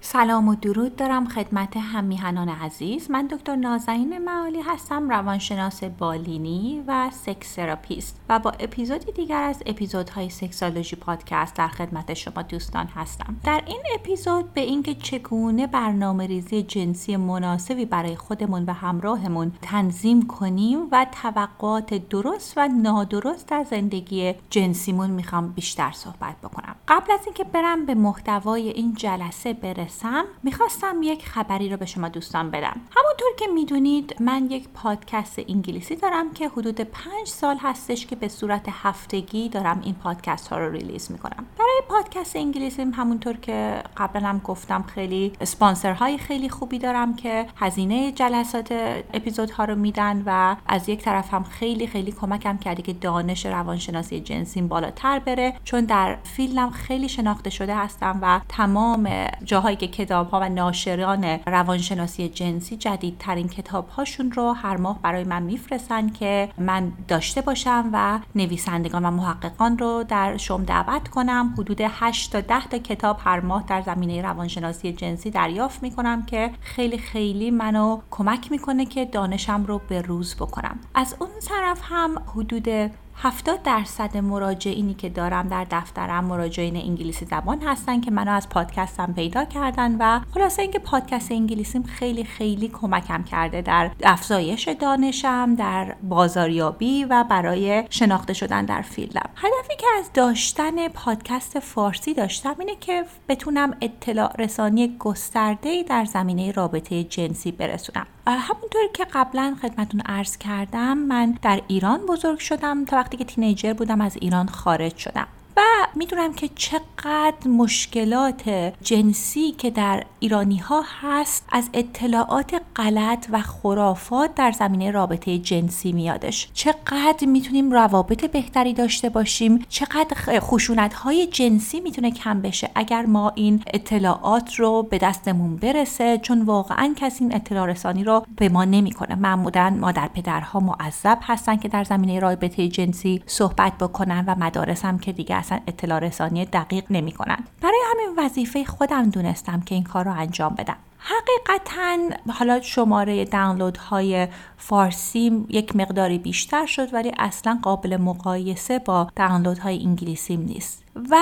سلام و درود دارم خدمت هم‌میهنان عزیز. من دکتر نازنین معالی هستم روانشناس بالینی و sex therapist و با اپیزودی دیگر از اپیزودهای سکسالوژی پادکست در خدمت شما دوستان هستم. در این اپیزود به اینکه چگونه برنامه ریزی جنسی مناسبی برای خودمون و همراهمون تنظیم کنیم و توقعات درست و نادرست در زندگی جنسیمون می‌خوام بیشتر صحبت بکنم. قبل از اینکه برم به محتوای این جلسه برسم برسم می‌خواستم یک خبری رو به شما دوستان بدم. همونطور که می‌دونید من یک پادکست انگلیسی دارم که حدود پنج سال هستش که به صورت هفتگی دارم این پادکست ها رو ریلیز می‌کنم. برای پادکست انگلیسی همونطور که قبلا هم گفتم خیلی های خیلی خوبی دارم که هزینه جلسات اپیزودها رو میدن و از یک طرف هم خیلی خیلی کمکم کرده که دانش روانشناسی جنسیم بالاتر بره. چون در فیلم خیلی شناخته شده هستم و تمام جاهایی که کتاب ها و ناشران روانشناسی جنسی جدیدترین کتاب هاشون رو هر ماه برای من میفرستن که من داشته باشم و نویسندگان و محققان رو در شم دعوت کنم. حدود 8 تا 10 تا کتاب هر ماه در زمینه روانشناسی جنسی دریافت می‌کنم که خیلی خیلی منو کمک می‌کنه که دانشم رو به روز بکنم. از اون طرف هم حدود 70 درصد مراجعینی که دارم در دفترم مراجعین انگلیسی زبان هستن که منو از پادکستم پیدا کردن و خلاصه اینکه پادکست انگلیسیم خیلی خیلی کمکم کرده در افزایش دانشم در بازاریابی و برای شناخته شدن در فیلدم. هدفی که از داشتن پادکست فارسی داشتم اینه که بتونم اطلاع رسانی گسترده در زمینه رابطه جنسی برسونم. همونطور که قبلا خدمتون عرض کردم من در ایران بزرگ شدم تا وقتی که تینیجر بودم از ایران خارج شدم. و می‌دونم که چقدر مشکلات جنسی که در ایرانی ها هست از اطلاعات غلط و خرافات در زمینه رابطه جنسی میادش. چقدر می‌تونیم روابط بهتری داشته باشیم؟ چقدر خشونت های جنسی می‌تونه کم بشه اگر ما این اطلاعات رو به دستمون برسه؟ چون واقعا کسی این اطلاع رسانی رو به ما نمی‌کنه. معمولا مادر پدرها معذب هستن که در زمینه رابطه جنسی صحبت بکنن و مدارس هم که دیگه اصلا اطلاع رسانی دقیق نمی کنن. برای همین وظیفه خودم دونستم که این کار رو انجام بدم حقیقتا حالا شماره دانلود های فارسی یک مقداری بیشتر شد ولی اصلا قابل مقایسه با دانلود های انگلیسیم نیست و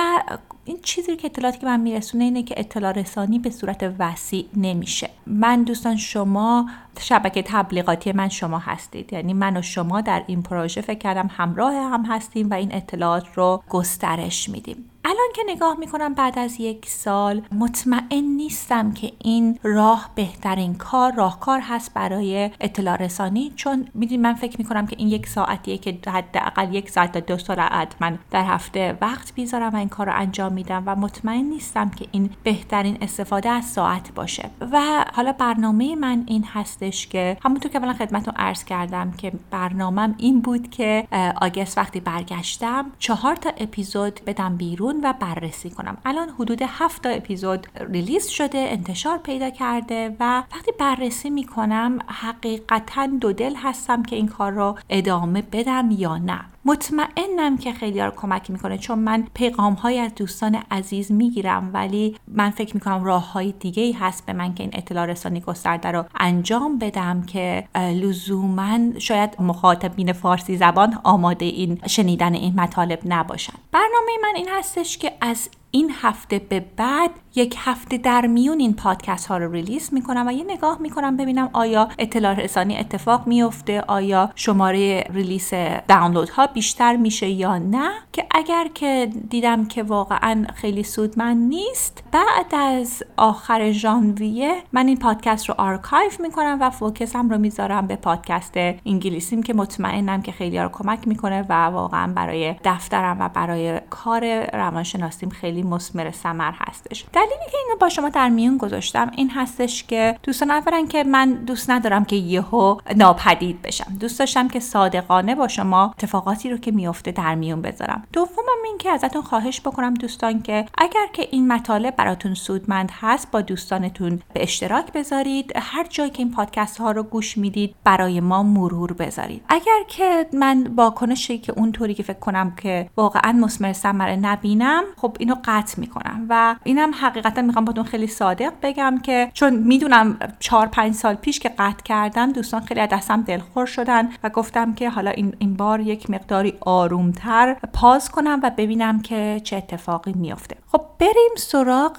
این چیزی که اطلاعاتی که من میرسونه اینه که اطلاع رسانی به صورت وسیع نمیشه. من دوستان شما شبکه تبلیغاتی من شما هستید. یعنی من و شما در این پروژه فکر کردم همراه هم هستیم و این اطلاعات رو گسترش میدیم. الان که نگاه می‌کنم بعد از یک سال مطمئن نیستم که این راه بهترین کار راهکار هست برای اطلاع رسانی. چون می‌دونی من فکر می‌کنم که این یک ساعتیه که حداقل یک ساعت تا دو ساعت من در هفته وقت بیذارم و این کار رو انجام میدم و مطمئن نیستم که این بهترین استفاده از ساعت باشه. و حالا برنامه من این هستش که همونطور که اولا خدمتتون عرض کردم که برنامهم این بود که آگست وقتی برگشتم چهار تا اپیزود بدم بیرون و بررسی کنم. الان حدود هفت تا اپیزود ریلیز شده انتشار پیدا کرده و وقتی بررسی می‌کنم حقیقتا دو دل هستم که این کار رو ادامه بدم یا نه. مطمئنم که خیلی رو کمک می‌کنه چون من پیغام های از دوستان عزیز می‌گیرم ولی من فکر می‌کنم راه های دیگه ای هست به من که این اطلاع رسانی گسترده رو انجام بدم که لزوما شاید مخاطبین فارسی زبان آماده این شنیدن این مطالب نباشن. برنامه من این هستش که از این هفته به بعد یک هفته در میون این پادکست ها رو ریلیز می‌کنم و یه نگاه می‌کنم ببینم آیا اطلاع رسانی اتفاق میفته آیا شماره ریلیس دانلود ها بیشتر میشه یا نه؟ که اگر که دیدم که واقعا خیلی سودمند نیست بعد از آخر ژانویه من این پادکست رو آرکایو می‌کنم و focus م رو می‌ذارم به پادکست انگلیسیم که مطمئنم که خیلی رو کمک می‌کنه و واقعا برای دفترم و برای کار روانشناسیم خیلی مسمر سمر هستش. دلیلی که اینو با شما در میون گذاشتم این هستش که دوستان اولا که من دوست ندارم که یهو ناپدید بشم. دوست داشتم که صادقانه با شما اتفاقاتی رو که میفته در میون بذارم. دومم این که ازتون خواهش بکنم دوستان که اگر که این مطالب براتون سودمند هست با دوستانتون به اشتراک بذارید. هر جایی که این پادکست ها رو گوش می‌دید برای ما مرور بذارید. اگر که من واکنشی که اونطوری که فکر کنم که واقعا مسمر ثمره نبینم خب اینو قطع می‌کنم. و اینم حقیقتا می‌خوام باتون خیلی صادق بگم که چون می‌دونم چهار پنج سال پیش که قطع کردم دوستان خیلی از دستم دلخور شدن و گفتم که حالا این, این بار یک مقداری آرومتر پاز کنم و ببینم که چه اتفاقی میافته. خب بریم سراغ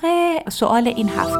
سوال این هفته.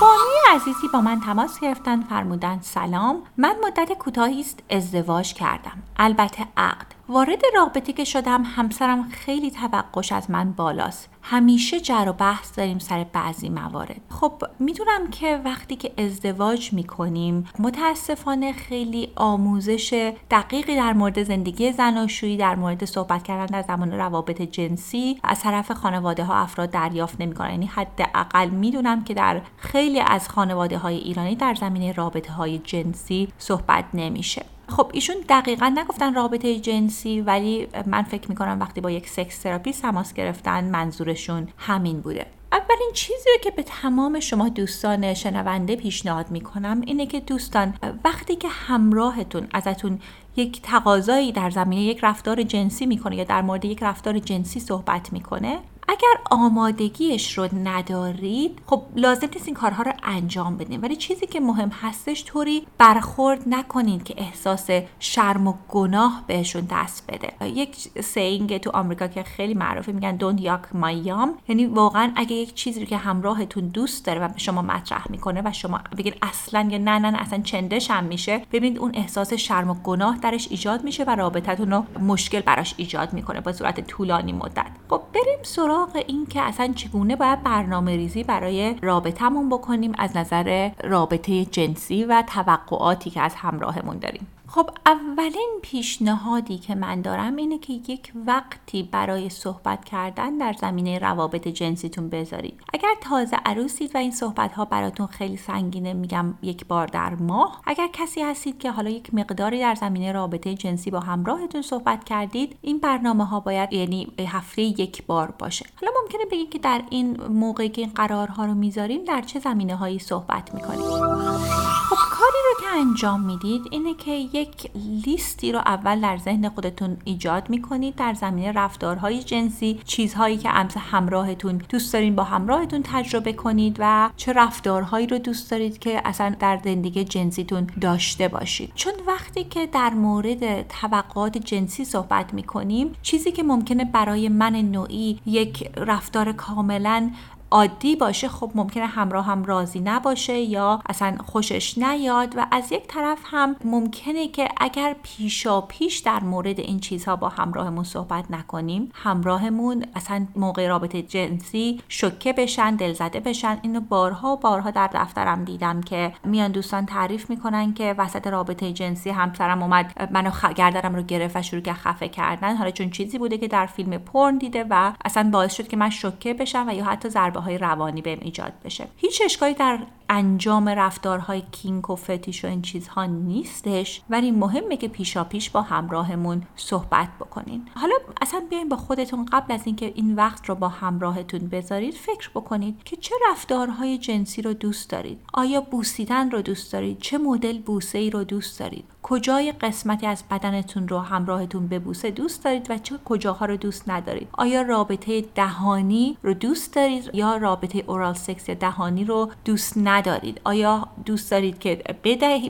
بانوی عزیزی با من تماس گرفتن فرمودن سلام. من مدت کوتاهی است ازدواج کردم. البته عقد. وارد رابطه که شدم همسرم خیلی توقعش از من بالاست. همیشه جر و بحث داریم سر بعضی موارد. خب می‌دونم که وقتی که ازدواج می‌کنیم متاسفانه خیلی آموزش دقیقی در مورد زندگی زناشویی در مورد صحبت کردن در زمان روابط جنسی از طرف خانواده ها افراد دریافت نمی‌کنن. یعنی حداقل می‌دونم که در خیلی از خانواده های ایرانی در زمینه رابطه های جنسی صحبت نمیشه. خب ایشون دقیقا نگفتن رابطه جنسی ولی من فکر می‌کنم وقتی با یک سکس تراپی تماس گرفتن منظورشون همین بوده. اولین چیزی رو که به تمام شما دوستان شنونده پیشنهاد می‌کنم اینه که دوستان وقتی که همراهتون ازتون یک تقاضایی در زمینه یک رفتار جنسی می‌کنه یا در مورد یک رفتار جنسی صحبت می‌کنه اگر آمادگیش رو ندارید خب لازم نیست این کارها رو انجام بدین. ولی چیزی که مهم هستش طوری برخورد نکنید که احساس شرم و گناه بهشون دست بده. یک سینگ تو آمریکا که خیلی معروفه میگن دونت یاک مای یام یعنی واقعا اگه یک چیزی رو که همراهتون دوست داره و به شما مطرح می‌کنه و شما بگید اصلا یا نه نه اصلا چندش هم میشه. ببینید اون احساس شرم و گناه درش ایجاد میشه و رابطتون رو مشکل براش ایجاد می‌کنه با صورت طولانی مدت. خب بریم سراغ سراغ این که اصلا چگونه باید برنامه ریزی برای رابطمون بکنیم از نظر رابطه جنسی و توقعاتی که از همراهمون داریم. خب اولین پیشنهادی که من دارم اینه که یک وقتی برای صحبت کردن در زمینه روابط جنسیتون بذارید. اگر تازه عروسید و این صحبت ها براتون خیلی سنگینه میگم یک بار در ماه اگر کسی هستید که حالا یک مقداری در زمینه رابطه جنسی با همراهتون صحبت کردید این برنامه ها باید یعنی هفته یک بار باشه. حالا ممکنه بگید که در این موقعی که این قرارها رو می‌ذاریم در چه زمینه هایی صحبت می‌کنیم خب کاری رو که انجام می‌دید اینه که یک لیستی رو اول در ذهن خودتون ایجاد می‌کنید در زمینه رفتارهای جنسی چیزهایی که همراهتون دوست دارین با همراهتون تجربه کنید و چه رفتارهایی رو دوست دارید که اصلا در زندگی جنسیتون داشته باشید. چون وقتی که در مورد توقعات جنسی صحبت می‌کنیم چیزی که ممکنه برای من نوعی یک رفتار کاملا عادی باشه خب ممکنه همراه هم راضی نباشه یا اصلا خوشش نیاد و از یک طرف هم ممکنه که اگر پیشا پیش در مورد این چیزها با همراهمون صحبت نکنیم همراهمون اصلا موقع رابطه جنسی شکه بشن دلزده بشن. اینو بارها و بارها در دفترم دیدم که میان دوستان تعریف می‌کنن که وسط رابطه جنسی همسرم اومد منو خ... گردرم رو گرفت و شروع که خفه کردن. حالا چون چیزی بوده که در فیلم پرن دیده و اصلا باعث شد که من شکه بشم و یا حتی های روانی بهم ایجاد بشه. هیچ اشکالی در انجام رفتارهای کینک و فتیش و این چیزها نیستش ولی مهمه که پیشا پیش با همراهمون صحبت بکنین. حالا اصلا بیاین با خودتون قبل از اینکه این وقت رو با همراهتون بذارید فکر بکنید که چه رفتارهای جنسی رو دوست دارید؟ آیا بوسیدن رو دوست دارید؟ چه مدل بوسه ای رو دوست دارید؟ کجای قسمتی از بدنتون رو همراهتون ببوسه دوست دارید و چه کجاها رو دوست ندارید؟ آیا رابطه دهانی رو دوست دارید یا رابطه اورال سکس یا دهانی رو دوست ندارید آیا دوست دارید که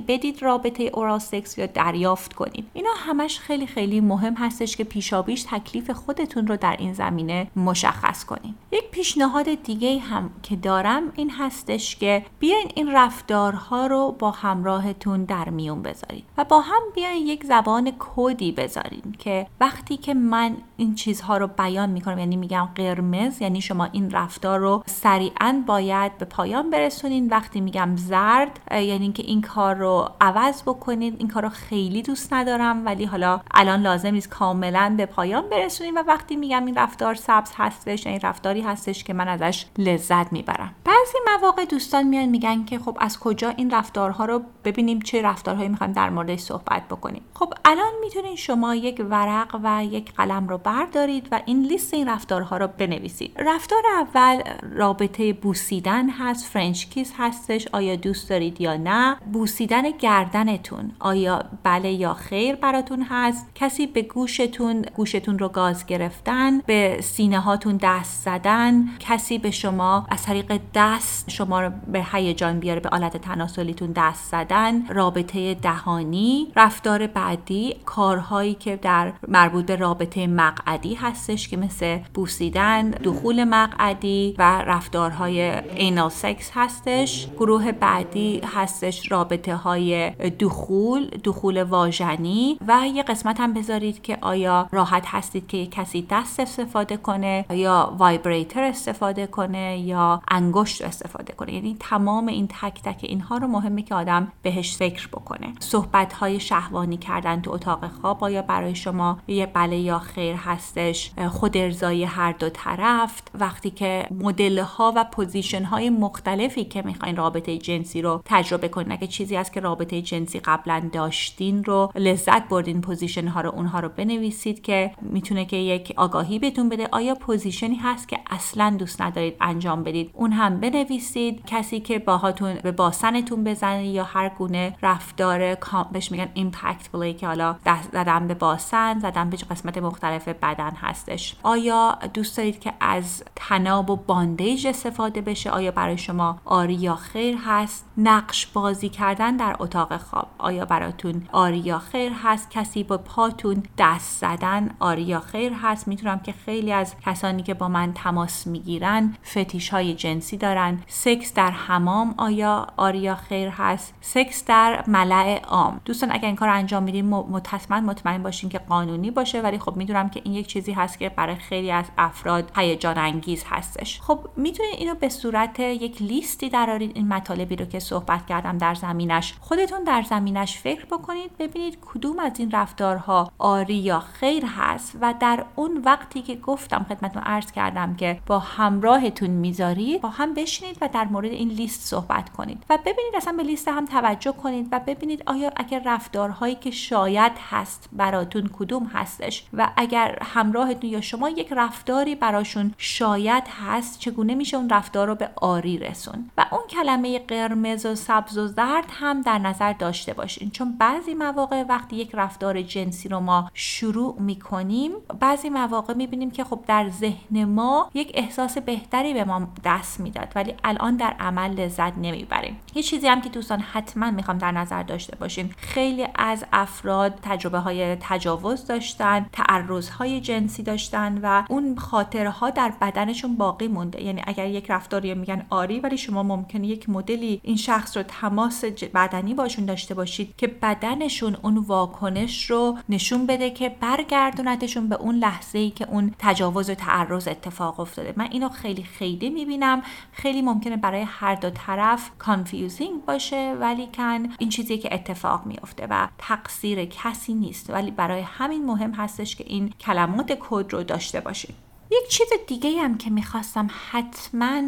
بدید رابطه اورال سکس یا دریافت کنید اینا همش خیلی خیلی مهم هستش که پیشابیش تکلیف خودتون رو در این زمینه مشخص کنید یک پیشنهاد دیگه هم که دارم این هستش که بیاین این رفتارها رو با همراهتون در میون بذارید و با هم بیاین یک زبان کدی بذارین که وقتی که من این چیزها رو بیان می‌کنم یعنی میگم قرمز یعنی شما این رفتار رو سریعا باید به پایان برسونین وقتی میگم زرد یعنی اینکه این کار رو عوض بکنید این کار رو خیلی دوست ندارم ولی حالا الان لازم نیست کاملا به پایان برسونین و وقتی میگم این رفتار سبز هستش این رفتاری هستش که من ازش لذت می‌برم. بعضی مواقع دوستان میان میگن که خب از کجا این رفتارها رو ببینیم چه رفتارهایی می‌خوایم در موردش صحبت بکنیم. خب الان می‌تونید شما یک ورق و یک قلم رو بردارید و این لیست این رفتارها رو بنویسید. رفتار اول رابطه بوسیدن هست French kiss هستش آیا دوست دارید یا نه. بوسیدن گردنتون آیا بله یا خیر براتون هست. کسی به گوشتون گوشتون رو گاز گرفتن به سینه هاتون دست زدن. کسی به شما از طریق دست شما رو به هیجان بیاره به آلت تناسلیتون دست زدن. رابطه دهانی. رفتار بعدی کارهایی که در مربوط به رابطه مقعدی هستش که مثل بوسیدن دخول مقعدی و رفتارهای anal sex هستش. گروه بعدی هستش رابطه های دخول دخول واژنی و یه قسمت هم بذارید که آیا راحت هستید که کسی دست استفاده کنه یا vibrator استفاده کنه یا انگشت استفاده کنه. یعنی تمام این تک تک اینها رو مهمه که آدم بهش فکر بکنه. صحبت های شهوانی کردن تو اتاق خواب آیا برای شما یه بله یا خیر هستش؟ خود ارضایی هر دو طرف. وقتی که مدل ها و position های مختلفی که می‌خواین رابطه جنسی رو تجربه کنین. اگه چیزی هست که رابطه جنسی قبلا داشتین رو لذت بردین position ها رو اونها رو بنویسید که می‌تونه که یک آگاهی بهتون بده. آیا position ی هست که اصلا دوست ندارید انجام بدید؟ اون هم بنویسید. کسی که باهاتون به باسنتون بزنه یا هر گونه رفتار بهش میگن impact play که حالا دست زدن به باسن زدن به قسمت مختلف بدن هستش. آیا دوست دارید که از طناب و bondage استفاده بشه؟ آیا برای شما آری یا خیر هست. نقش بازی کردن در اتاق خواب. آیا براتون آری یا خیر هست؟ کسی با پاتون دست زدن آری یا خیر هست؟ می‌تونم که خیلی از کسانی که با من تماس می‌گیرن فتیش های جنسی دارن. سکس در حمام آیا آری یا خیر هست؟ سکس در ملع عام. دوستان اگر این کار انجام میدین مطمئن مطمئن باشین که قانونی باشه ولی خب می‌دونم که این یک چیزی هست که برای خیلی از افراد هیجان انگیز هستش. خب می‌تونید اینو به صورت یک لیستی این مطالبی رو که صحبت کردم در زمینش. خودتون در زمینش فکر بکنید ببینید کدوم از این رفتارها آری یا خیر هست و در اون وقتی که گفتم خدمتتون عرض کردم که با همراهتون می‌ذارید با هم بشینید و در مورد این لیست صحبت کنید و ببینید اصلا به لیست هم توجه کنید و ببینید آیا اگر رفتارهایی که شاید هست براتون کدوم هستش و اگر همراهتون یا شما یک رفتاری براشون شاید هست چگونه میشه اون رفتار رو به آری رسون؟ و اون کلمه قرمز و سبز و زرد هم در نظر داشته باشین. چون بعضی مواقع وقتی یک رفتار جنسی رو ما شروع می‌کنیم بعضی مواقع می‌بینیم که خب در ذهن ما یک احساس بهتری به ما دست می‌داد ولی الان در عمل لذت نمی‌بریم. یه چیزی هم که دوستان حتما می‌خوام در نظر داشته باشین خیلی از افراد تجربه های تجاوز داشتن تعرض های جنسی داشتن و اون خاطره ها در بدنشون باقی مونده. یعنی اگر یک رفتاری میگن آری ولی شما ممکنه یک مدلی این شخص رو تماس بدنی باشون داشته باشید که بدنشون اون واکنش رو نشون بده که برگردونتشون به اون لحظه ای که اون تجاوز و تعرض اتفاق افتاده. من اینو خیلی خیلی می‌بینم. خیلی ممکنه برای هر دو طرف confusing باشه ولیکن این چیزی که اتفاق میافته و تقصیر کسی نیست. ولی برای همین مهم هستش که این کلمات کد رو داشته باشید یک چیز دیگه هم که می‌خواستم حتما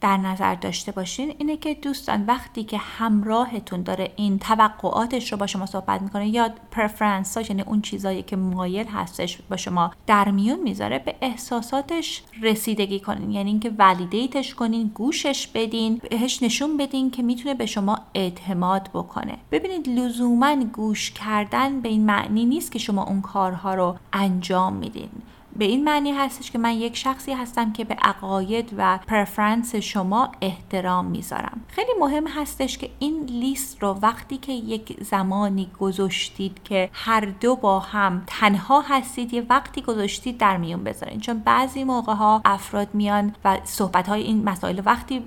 در نظر داشته باشین اینه که دوستان وقتی که همراهتون داره این توقعاتش رو با شما صحبت می‌کنه یا پرفرنس یعنی اون چیزایی که مایل هستش با شما در میون می‌ذاره به احساساتش رسیدگی کنین. یعنی اینکه ولیدیتش کنین گوشش بدین بهش نشون بدین که می‌تونه به شما اعتماد بکنه. ببینید لزوما گوش کردن به این معنی نیست که شما اون کارها رو انجام میدین. به این معنی هستش که من یک شخصی هستم که به عقاید و پرفرنس شما احترام می‌ذارم. خیلی مهم هستش که این لیست رو وقتی که یک زمانی گذاشتید که هر دو با هم تنها هستید یه وقتی گذاشتید در میون بذارین. چون بعضی موقع ها افراد میان و صحبت های این مسائل وقتی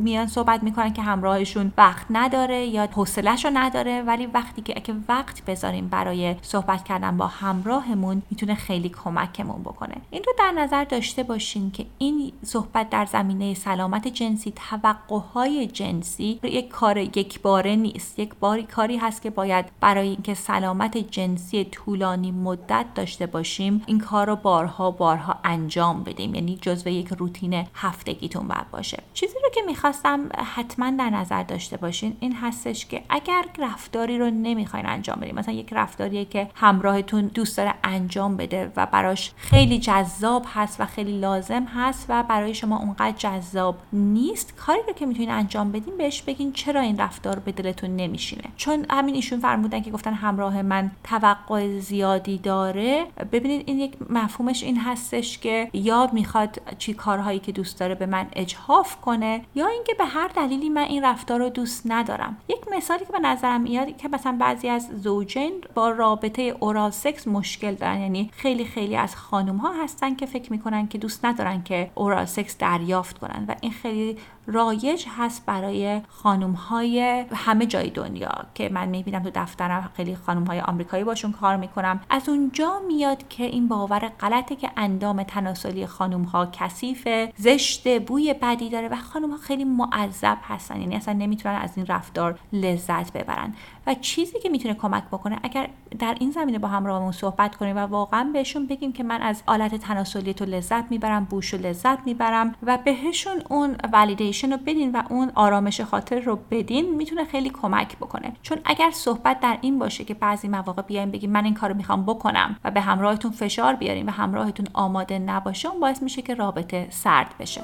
میان صحبت می‌کنن که همراهشون وقت نداره یا حوصلهش رو نداره ولی وقتی که اگه وقت بذاریم برای صحبت کردن با همراهمون می‌تونه خیلی کمکمون بکنه. این رو در نظر داشته باشین که این صحبت در زمینه سلامت جنسی توقعهای جنسی یک کار یک باره نیست. یک باری کاری هست که باید برای اینکه سلامت جنسی طولانی مدت داشته باشیم این کار رو بارها بارها انجام بدیم. یعنی جزو یک روتین هفتگیتون باید باشه. چیزی رو که می‌خواستم حتما در نظر داشته باشین این هستش که اگر رفتاری رو نمی‌خواین انجام بدیم مثلا یک رفتاریه که همراهتون دوست داره انجام بده و براش خیلی جذاب هست و خیلی لازم هست و برای شما اونقدر جذاب نیست. کاری رو که می‌تونین انجام بدین بهش بگین چرا این رفتار به دلتون نمیشینه. چون همین ایشون فرمودن که گفتن همراه من توقع زیادی داره. ببینید این یک مفهومش این هستش که یا می‌خواد چی کارهایی که دوست داره به من اجهاف کنه یا اینکه به هر دلیلی من این رفتار رو دوست ندارم. یک مثالی که به نظرم میاد که مثلا بعضی از زوجین با رابطه اورال سکس مشکل دارن یعنی خیلی خیلی از خانم ها هستن که فکر می‌کنن که دوست ندارن که اورال سکس دریافت کنن و این خیلی رایج هست برای خانم های همه جای دنیا که من می‌بینم تو دفترم خیلی خانم های آمریکایی باشون کار می‌کنم. از اونجا میاد که این باور غلطه که اندام تناسلی خانم ها کثیفه زشت بوی بدی داره و خانم ها خیلی معذب هستن. یعنی اصلا نمی‌تونن از این رفتار لذت ببرن. و چیزی که می‌تونه کمک بکنه اگر در این زمینه با همراهمون صحبت کنیم و واقعا بهشون بگیم که من از آلت تناسلی تو لذت می‌برم بوش و لذت می‌برم و بهشون اون ولیدیشن رو بدین و اون آرامش خاطر رو بدین می‌تونه خیلی کمک بکنه. چون اگر صحبت در این باشه که بعضی مواقع بیایم بگیم من این کارو می‌خوام بکنم و به همراهتون فشار بیاریم و همراهتون آماده نباشه اون باعث میشه که رابطه سرد بشه.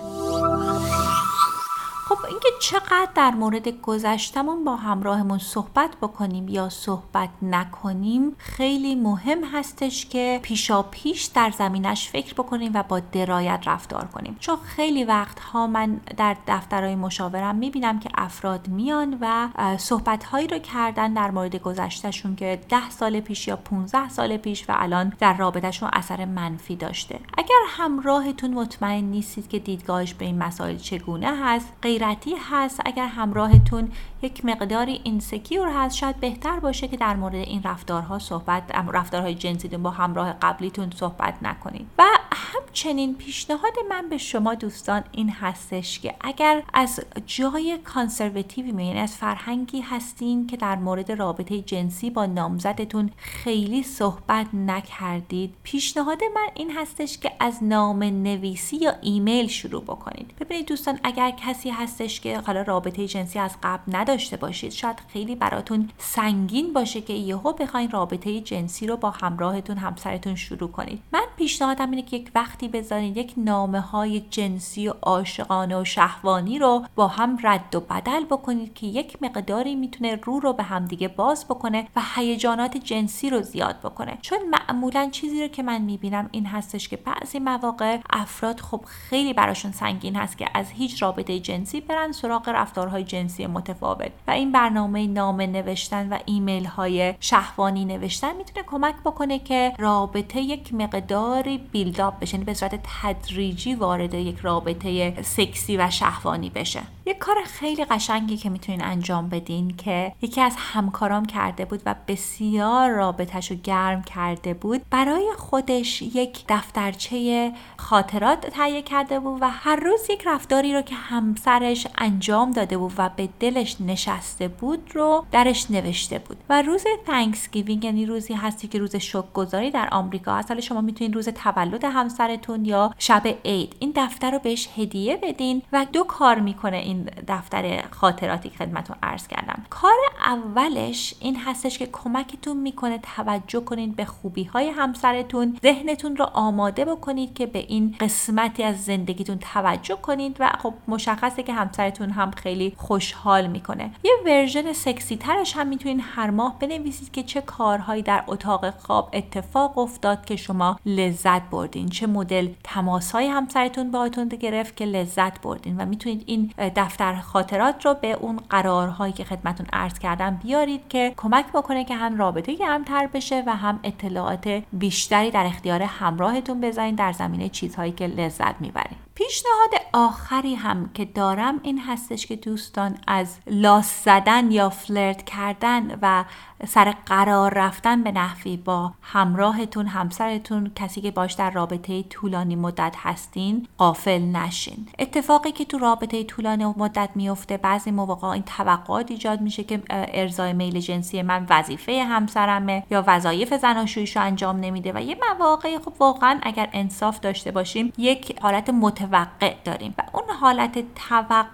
خب اینکه چقدر در مورد گذشتمون با همراهمون صحبت بکنیم یا صحبت نکنیم خیلی مهم هستش که پیشا پیش در زمینش فکر بکنیم و با درایت رفتار کنیم. چون خیلی وقتها من در دفترهای مشاورم می‌بینم که افراد میان و صحبت هایی رو کردن در مورد گذشتهشون که ده سال پیش یا 15 سال پیش و الان در رابطهشون اثر منفی داشته. اگر همراهتون مطمئن نیستید که دیدگاهش به این مسائل چگونه هست غیرتی هست اگر همراهتون یک مقداری insecure هست. شاید بهتر باشه که در مورد این رفتارها صحبت رفتارهای جنسیتون با همراه قبلیتون صحبت نکنید. و همچنین پیشنهاد من به شما دوستان این هستش که اگر از جای conservative ی یعنی از فرهنگی هستین که در مورد رابطه جنسی با نامزدتون خیلی صحبت نکردید پیشنهاد من این هستش که از نامه نویسی یا ایمیل شروع بکنید. ببینید دوستان اگر کسی هستش که حالا رابطه جنسی از قبل نداشته باشید. شاید خیلی براتون سنگین باشه که یهو بخواین رابطه جنسی رو با همراهتون همسرتون شروع کنید. من پیشنهادم اینه که یک وقتی بذارید یک نامه های جنسی و عاشقانه و شهوانی رو با هم رد و بدل بکنید که یک مقداری می‌تونه رو رو به همدیگه باز بکنه و هیجانات جنسی رو زیاد بکنه. چون معمولا چیزی رو که من می‌بینم این هستش که بعضی مواقع افراد خب خیلی براشون سنگین هست که از هیچ رابطه جنسی برن سراغ رفتارهای جنسی متفاوت. و این برنامه نامه نوشتن و ایمیل های شهوانی نوشتن می‌تونه کمک بکنه که رابطه یک مقداری بیلداپ بشه یعنی به صورت تدریجی وارد یک رابطه سکسی و شهوانی بشه. یک کار خیلی قشنگی که می‌تونین انجام بدین که یکی از همکارام کرده بود و بسیار رابطهش رو گرم کرده بود برای خودش یک دفترچه خاطرات تهیه کرده بود و هر روز یک رفتاری رو که همسرش انجام داده بود و به دلش نشسته بود رو درش نوشته بود. و روز Thanksgiving یعنی روزی هستش که روز شکر در آمریکا هست. حالا شما می‌تونید روز تولد همسرتون یا شب عید این دفتر رو بهش هدیه بدین و دو کار می‌کنه این دفتر خاطراتی که خدمتتون عرض کردم. کار اولش این هستش که کمکتون می‌کنه توجه کنید به خوبی های همسرتون ذهنتون رو آماده بکنید که به این قسمتی از زندگیتون توجه کنید و خب مشخصه که همسرتون هم خیلی خوشحال می‌کنه. یه ورژن سکسی ترش هم می‌تونین هر ماه بنویسید که چه کارهایی در اتاق خواب اتفاق افتاد که شما لذت بردین. چه مدل تماسهای همسرتون باهاتون گرفت که لذت بردین و می‌تونید این دفتر خاطرات رو به اون قرارهایی که خدمتون عرض کردم بیارید که کمک بکنه که هم رابطه امتر بشه و هم اطلاعات بیشتری در اختیار همراهتون بذارین در زمینه چیزهایی که لذت می‌برین. پیشنهاد آخری هم که دارم این هستش که دوستان از لاس زدن یا فلرت کردن و سر قرار رفتن به نحوی با همراهتون همسرتون کسی که باش در رابطه طولانی مدت هستین قافل نشین. اتفاقی که تو رابطه طولانی مدت میفته بعضی مواقع این توقعات ایجاد میشه که ارزای میل جنسی من وظیفه همسرمه یا وظایف زناشوییشو انجام نمیده و یه مواقعی خب واقعا اگر انصاف داشته باشیم یک حالت متوقع داریم و اون حالت توقع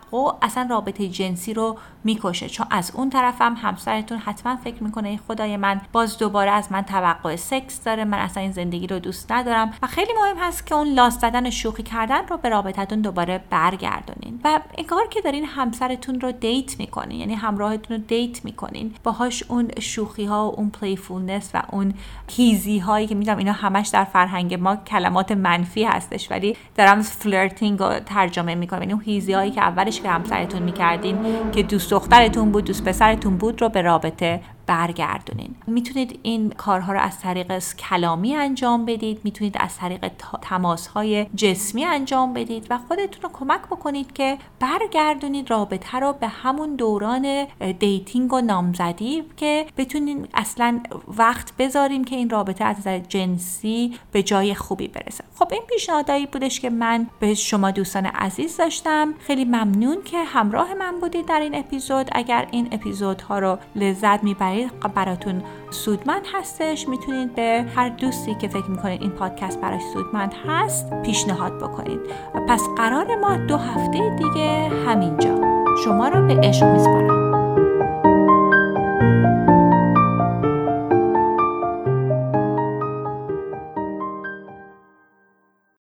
اصلا رابطه جنسی رو می‌کشه. چون از اون طرف هم همسرتون حتما فکر می‌کنه خدای من باز دوباره از من توقع سکس داره. من اصلا این زندگی رو دوست ندارم و خیلی مهم هست که اون لاس زدن شوخی کردن رو به رابطتون دوباره برگردونین و انگار که دارین همسرتون رو date می‌کنین یعنی همراهتون رو date می‌کنین. باهاش اون شوخی ها و اون playfulness و اون هیزی هایی که می‌دونم اینا همش در فرهنگ ما کلمات منفی هستش ولی دارم flirting رو ترجمه می‌کنم. یعنی اون هیزی هایی که اولش که همسرتون می‌کردین که دوست دخترتون بود دوست پسرتون بود رو به رابطه برگردونین. می‌تونید این کارها رو از طریق کلامی انجام بدید می‌تونید از طریق تماس های جسمی انجام بدید و خودتون رو کمک بکنید که برگردونید رابطه رو به همون دوران dating و نامزدی که بتونین اصلا وقت بذاریم که این رابطه از نظر جنسی به جای خوبی برسه. خب این پیشنهادایی بودش که من به شما دوستان عزیز داشتم. خیلی ممنون که همراه من بودید در این اپیزود. اگر این اپیزودها رو لذت می‌برید براتون سودمند هستش. می‌تونید به هر دوستی که فکر می‌کنید این پادکست براش سودمند هست پیشنهاد بکنید. پس قرار ما دو هفته دیگه همینجا. شما رو به عشق میسپارم.